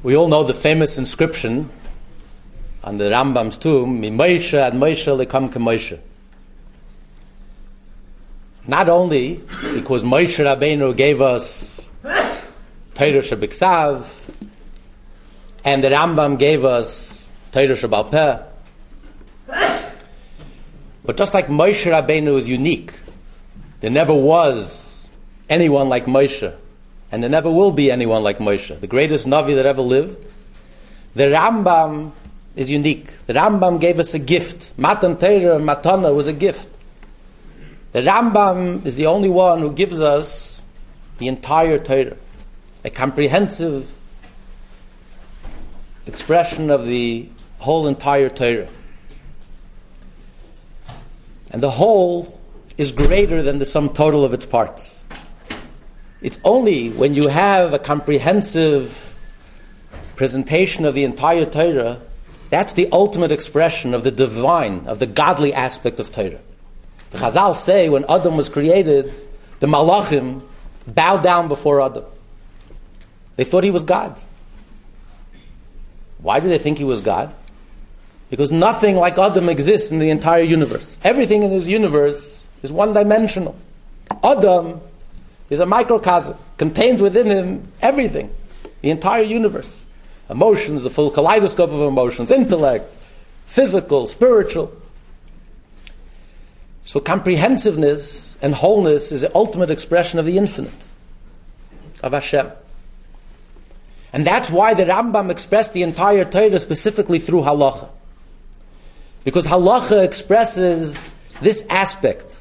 We all know the famous inscription on the Rambam's tomb, Mi Moshe ad Moshe lekam Moshe. Not only because Moshe Rabbeinu gave us Torah Shabiksav, and the Rambam gave us Torah Shabbal Peh, but just like Moshe Rabbeinu is unique, there never was anyone like Moshe, and there never will be anyone like Moshe, the greatest Navi that ever lived. The Rambam is unique. The Rambam gave us a gift. Matan Torah, Matana was a gift. The Rambam is the only one who gives us the entire Torah, a comprehensive expression of the whole entire Torah. And the whole is greater than the sum total of its parts. It's only when you have a comprehensive presentation of the entire Torah, that's the ultimate expression of the divine, of the godly aspect of Torah. The Chazal say when Adam was created, the Malachim bowed down before Adam. They thought he was God. Why did they think he was God? Because nothing like Adam exists in the entire universe. Everything in this universe is one dimensional. Adam is a microcosm, contains within him everything, the entire universe. Emotions, the full kaleidoscope of emotions, intellect, physical, spiritual. So comprehensiveness and wholeness is the ultimate expression of the infinite, of Hashem. And that's why the Rambam expressed the entire Torah specifically through halacha. Because halacha expresses this aspect,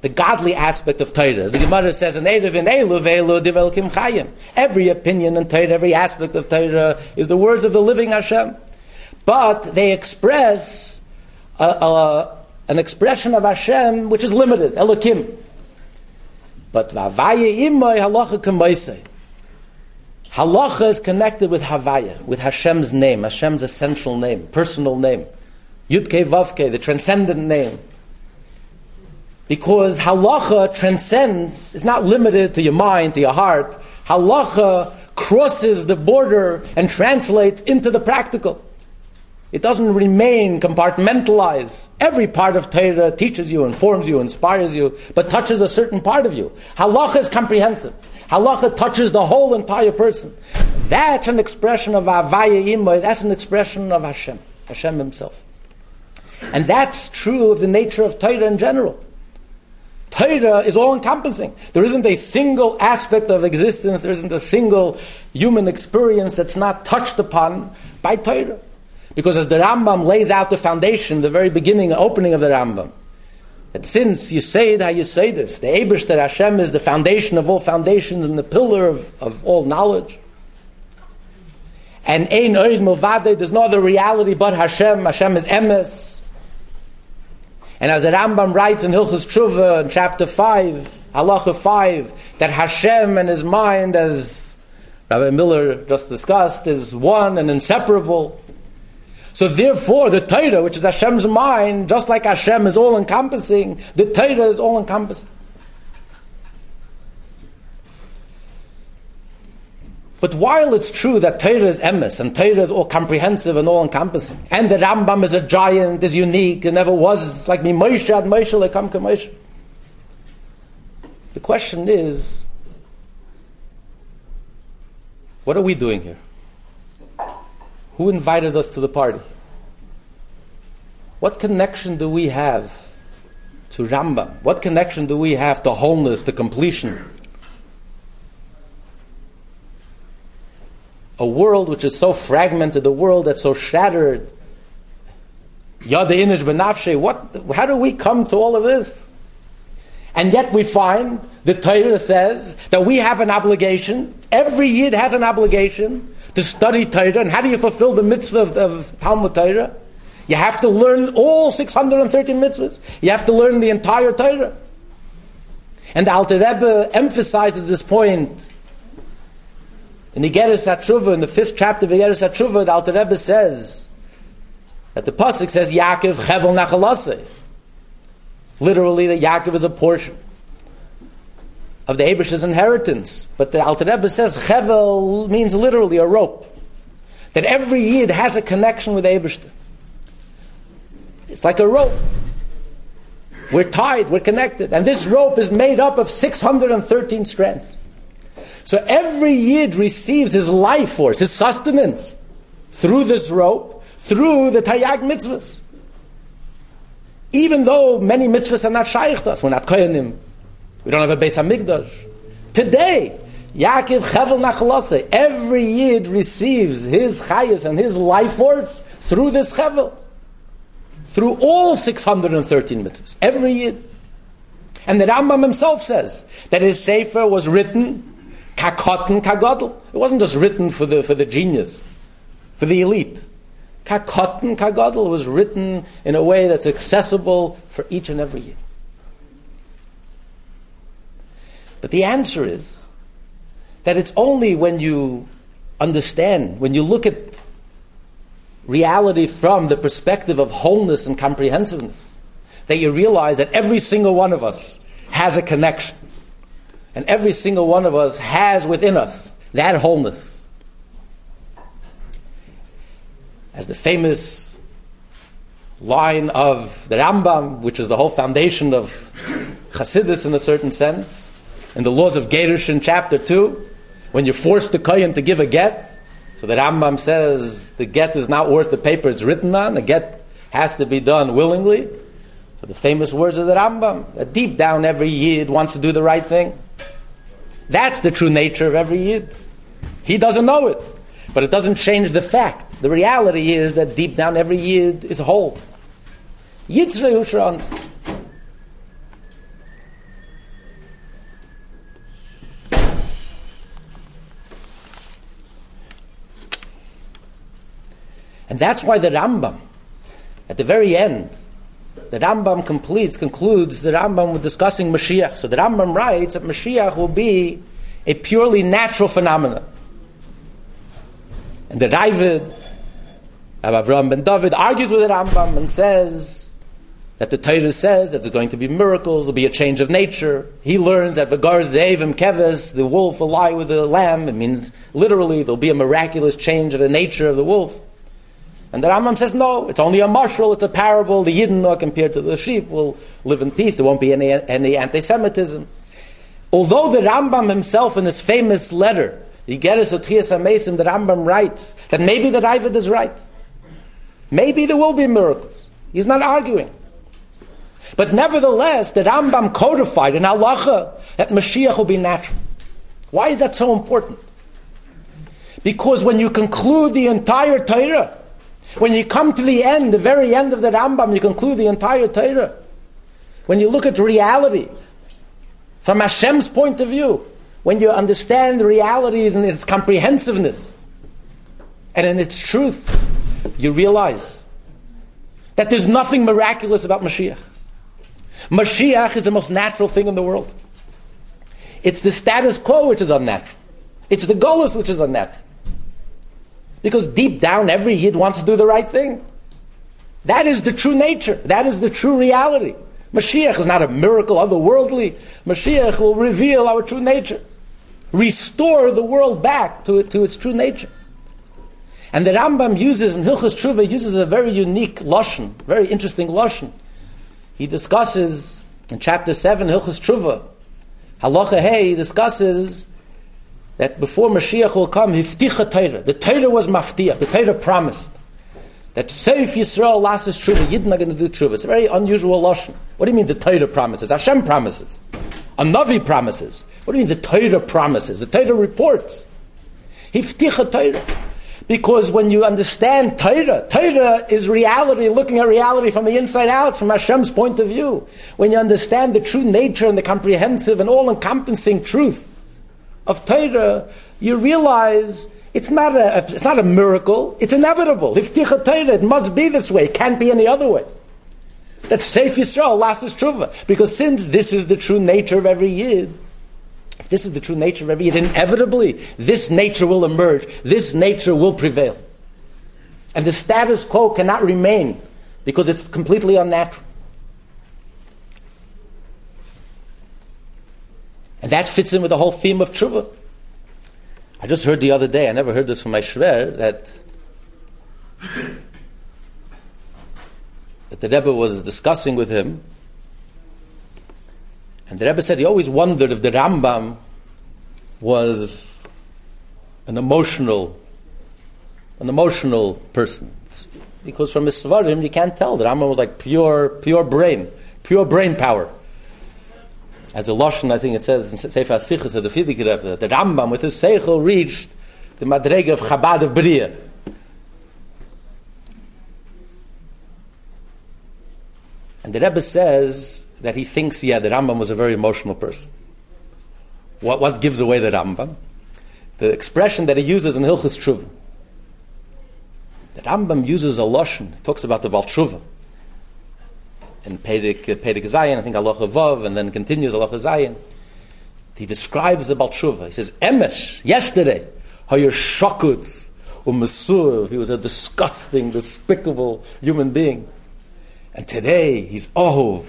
the godly aspect of Torah. As the Gemara says, in Erev in Elu ve'elu divelkim chayim. Every opinion in Torah, every aspect of Torah is the words of the living Hashem. But they express a, a, an expression of Hashem which is limited, Elokim. But halacha. Halacha is connected with Havaya, with Hashem's name, Hashem's essential name, personal name. Yudke Vavke, the transcendent name. Because halacha transcends, is not limited to your mind, to your heart. Halacha crosses the border and translates into the practical. It doesn't remain compartmentalized. Every part of Torah teaches you, informs you, inspires you, but touches a certain part of you. Halacha is comprehensive. Halacha touches the whole entire person. That's an expression of Avaya Imoy. That's an expression of Hashem, Hashem Himself. And that's true of the nature of Torah in general. Torah is all encompassing. There isn't a single aspect of existence, there isn't a single human experience that's not touched upon by Torah. Because as the Rambam lays out the foundation, the very beginning, opening of the Rambam, that since you say it how you say this, the that Hashem is the foundation of all foundations and the pillar of, of all knowledge. And Ein Oid Milvade, there's no other reality but Hashem. Hashem is Emes. And as the Rambam writes in Hilchus Tshuva in chapter 5, Halacha 5, that Hashem and his mind, as Rabbi Miller just discussed, is one and inseparable. So therefore, the Torah, which is Hashem's mind, just like Hashem is all encompassing, the Torah is all But while it's true that Torah is emes and Torah is all comprehensive and all encompassing, and the Rambam is a giant, is unique, and never was like me Moshe ad Moshe lekam Moshe. The question is, what are we doing here? Who invited us to the party? What connection do we have to Rambam? What connection do we have to wholeness, to completion? A world which is so fragmented, a world that's so shattered. Yada inish benafshe. What? How do we come to all of this? And yet we find the Torah says that we have an obligation. Every yid has an obligation to study Torah. And how do you fulfill the mitzvah of, of Talmud Torah? You have to learn all 613 mitzvahs. You have to learn the entire Torah. And the Alter Rebbe emphasizes this point in the Geras HaTshuva, in the fifth chapter of the Geras HaTshuva, the Alter Rebbe says that the pasuk says Yaakov Chevel Nachalase. Literally, that Yaakov is a portion of the Abish's inheritance. But the Alter Rebbe says Chevel means literally a rope. that every Yid has a connection with Ebershter. It's like a rope. We're tied, we're connected. And this rope is made up of 613 strands. So every Yid receives his life force, his sustenance, through this rope, through the Taryag mitzvahs. Even though many mitzvahs are not shaykh to us, we're not koyanim, we don't have a Beis HaMikdash. Today, Yaakov Chevel Nachalase, every Yid receives his chayas and his life force through this Chevel. Through all 613 mitzvahs. Every Yid. And the Rambam himself says that his Sefer was written kakotten kagodl. It wasn't just written for the, for the genius, for the elite. Kakotten kagodl was written in a way that's accessible for each and every Yid. But the answer is that it's only when you understand, when you look at reality from the perspective of wholeness and comprehensiveness, that you realize that every single one of us has a connection. And every single one of us has within us that wholeness. As the famous line of the Rambam, which is the whole foundation of Hasidus in a certain sense, in the laws of Gerushin, chapter 2, when you force the Kohen to give a get, so the Rambam says the get is not worth the paper it's written on, the get has to be done willingly. So the famous words of the Rambam, that deep down every Yid wants to do the right thing. That's the true nature of every Yid. He doesn't know it, but it doesn't change the fact. The reality is that deep down every Yid is a whole. Yitzrei Ushrans. And that's why the Rambam, at the very end, the Rambam completes, concludes the Rambam with discussing Mashiach. So the Rambam writes that Mashiach will be a purely natural phenomenon. And the Ravid, Avraham ben David, argues with the Rambam and says that the Torah says that there's going to be miracles, there'll be a change of nature. He learns that Vagar Zevim Keves, the wolf will lie with the lamb. It means literally there'll be a miraculous change of the nature of the wolf. And the Rambam says, no, it's only a mashal, it's a parable. The Yidden, compared to the sheep, will live in peace. There won't be any, any anti Semitism. Although the Rambam himself, in his famous letter, Yigeres Otrias HaMesim, the Rambam writes that maybe the Ravid is right. Maybe there will be miracles. He's not arguing. But nevertheless, the Rambam codified in halacha that Mashiach will be natural. Why is that so important? Because when you conclude the entire Torah, when you come to the end, the very end of the Rambam, you conclude the entire Torah. When you look at reality from Hashem's point of view, when you understand reality in its comprehensiveness and in its truth, you realize that there's nothing miraculous about Mashiach. Mashiach is the most natural thing in the world. It's the status quo which is unnatural. It's the golus which is unnatural. Because deep down, every Yid wants to do the right thing. That is the true nature. That is the true reality. Mashiach is not a miracle otherworldly. Mashiach will reveal our true nature, restore the world back to, to its true nature. And the Rambam uses in Hilchas Tshuva uses a very unique lashon, very interesting lashon. He discusses in chapter seven Hilchas Tshuva, Halacha Hey discusses that before Mashiach will come, Hifticha Torah. The Torah was maftiach. The Torah promised that Seif Yisrael lasses tshuva. Yidden are going to do true. It's a very unusual lashon. What do you mean the Torah promises? Hashem promises. A Navi promises. What do you mean the Torah promises? The Torah reports. Hifticha Torah. Because when you understand Torah, Torah is reality, looking at reality from the inside out, from Hashem's point of view. When you understand the true nature and the comprehensive and all-encompassing truth of Torah, you realize it's not a, it's not a miracle, it's inevitable. Hifticha Torah, it must be this way, it can't be any other way. That's Seif Yisrael, Lasses Tshuva. Because since this is the true nature of every Yid, if this is the true nature of every Yid, inevitably this nature will emerge, this nature will prevail. And the status quo cannot remain because it's completely unnatural. And that fits in with the whole theme of tshuva. I just heard the other day, I never heard this from my shver, that that the Rebbe was discussing with him. And the Rebbe said he always wondered if the Rambam was an emotional, an emotional person. Because from his Svarim, you can't tell. The Rambam was like pure, pure brain, pure brain power. As the Lashon, I think it says in Sefer HaSichas of the Fidik Rebbe, the Rambam with his Seichel reached the Madrega of Chabad of Bria. And the Rebbe says that he thinks, yeah, the Rambam was a very emotional person. What, what gives away the Rambam? The expression that he uses in Hilchas Tshuva. The Rambam uses a Lashon, talks about the Valtshuva. In Pedig, Pedig Zayin, I think Allah Vav, and then continues Allah Zayin. He describes the Baltshuva. He says, Emesh, yesterday, Hayir Shakut, Umasur, he was a disgusting, despicable human being. And today he's Ohov,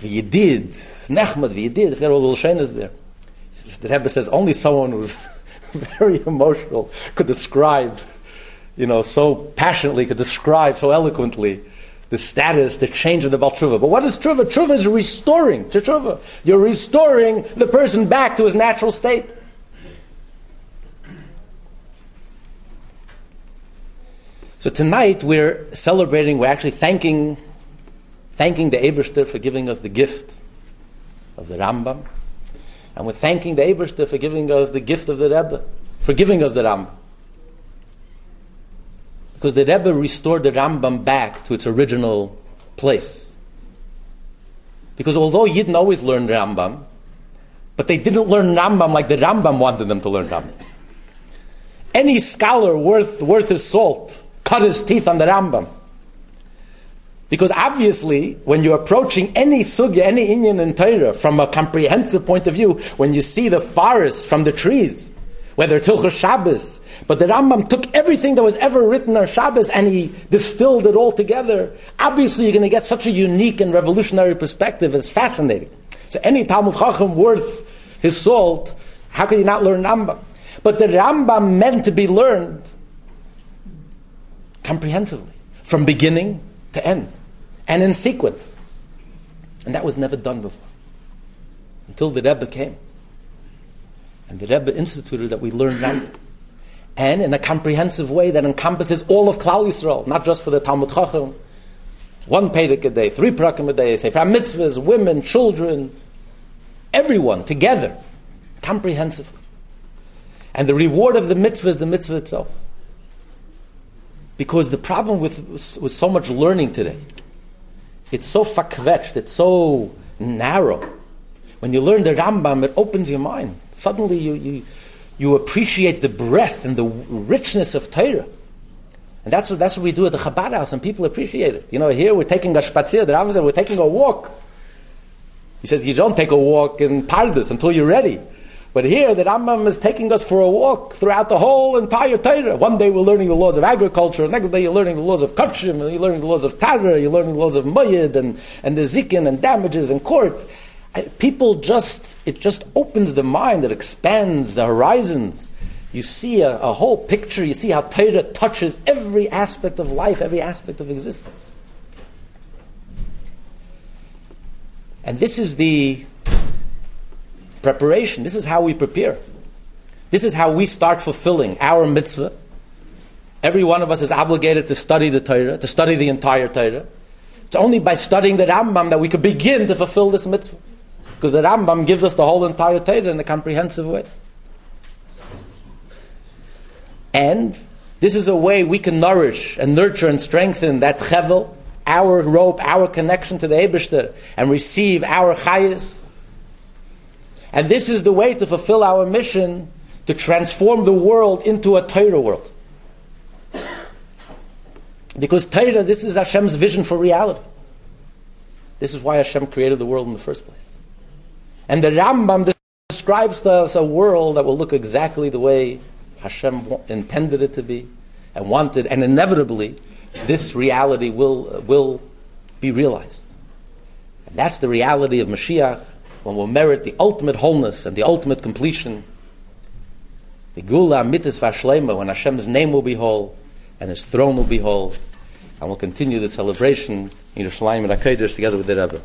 V'yedid, Nechmad, V'yedid. I forgot all the little there. The Rebbe says only someone who's very emotional could describe, you know, so passionately, could describe so eloquently the status, the change of the Baltshuva. But what is Tshuva? Tshuva is restoring to Tshuva. You're restoring the person back to his natural state. So tonight we're celebrating, we're actually thanking, thanking the Eberster for giving us the gift of the Rambam. And we're thanking the Eberster for giving us the gift of the Rebbe, for giving us the Rambam. Because the Rebbe restored the Rambam back to its original place. Because although Yidden always learned Rambam, but they didn't learn Rambam like the Rambam wanted them to learn Rambam. Any scholar worth, worth his salt cut his teeth on the Rambam. Because obviously, when you're approaching any sugya, any inyan in Torah, from a comprehensive point of view, when you see the forest from the trees, whether it's Hilchah Shabbos, but the Rambam took everything that was ever written on Shabbos and he distilled it all together. Obviously, you're going to get such a unique and revolutionary perspective. It's fascinating. So, any Talmud Chacham worth his salt, how can you not learn Rambam? But the Rambam meant to be learned comprehensively, from beginning to end, and in sequence. And that was never done before, until the Rebbe came. And the Rebbe instituted that we learn Rambam. And in a comprehensive way that encompasses all of Klal Yisrael, not just for the Talmud Chacham. One Pedic a day, three Prakim a day, say for mitzvahs, women, children, everyone together, comprehensively. And the reward of the mitzvah is the mitzvah itself. Because the problem with, with so much learning today, it's so fakvetched, it's so narrow. When you learn the Rambam, it opens your mind. Suddenly you, you, you appreciate the breadth and the richness of Torah. And that's what, that's what we do at the Chabad house, and people appreciate it. You know, here we're taking a spazier, the Rambam said we're taking a walk. He says you don't take a walk in Pardes until you're ready. But here, the Rambam is taking us for a walk throughout the whole entire Torah. One day we're learning the laws of agriculture, next day you're learning the laws of Kachim, and you're learning the laws of Tara, you're learning the laws of Mayid, and, and the Zikin, and damages, and courts. People just, it just opens the mind, it expands the horizons. You see a, a whole picture, you see how Torah touches every aspect of life, every aspect of existence. And this is the preparation. This is how we prepare. This is how we start fulfilling our mitzvah. Every one of us is obligated to study the Torah, to study the entire Torah. It's only by studying the Rambam that we could begin to fulfill this mitzvah. Because the Rambam gives us the whole entire Torah in a comprehensive way. And this is a way we can nourish and nurture and strengthen that chevel, our rope, our connection to the Ebershter, and receive our chayas, and this is the way to fulfill our mission to transform the world into a Torah world. Because Torah, this is Hashem's vision for reality. This is why Hashem created the world in the first place. And the Rambam describes to us a world that will look exactly the way Hashem intended it to be and wanted, and inevitably, this reality will, will be realized. And that's the reality of Mashiach when we'll merit the ultimate wholeness and the ultimate completion. The Gula Mitzvah Shlema, when Hashem's name will be whole, and his throne will be whole. And we'll continue the celebration in Yerushalayim and HaKadosh together with the Rebbe.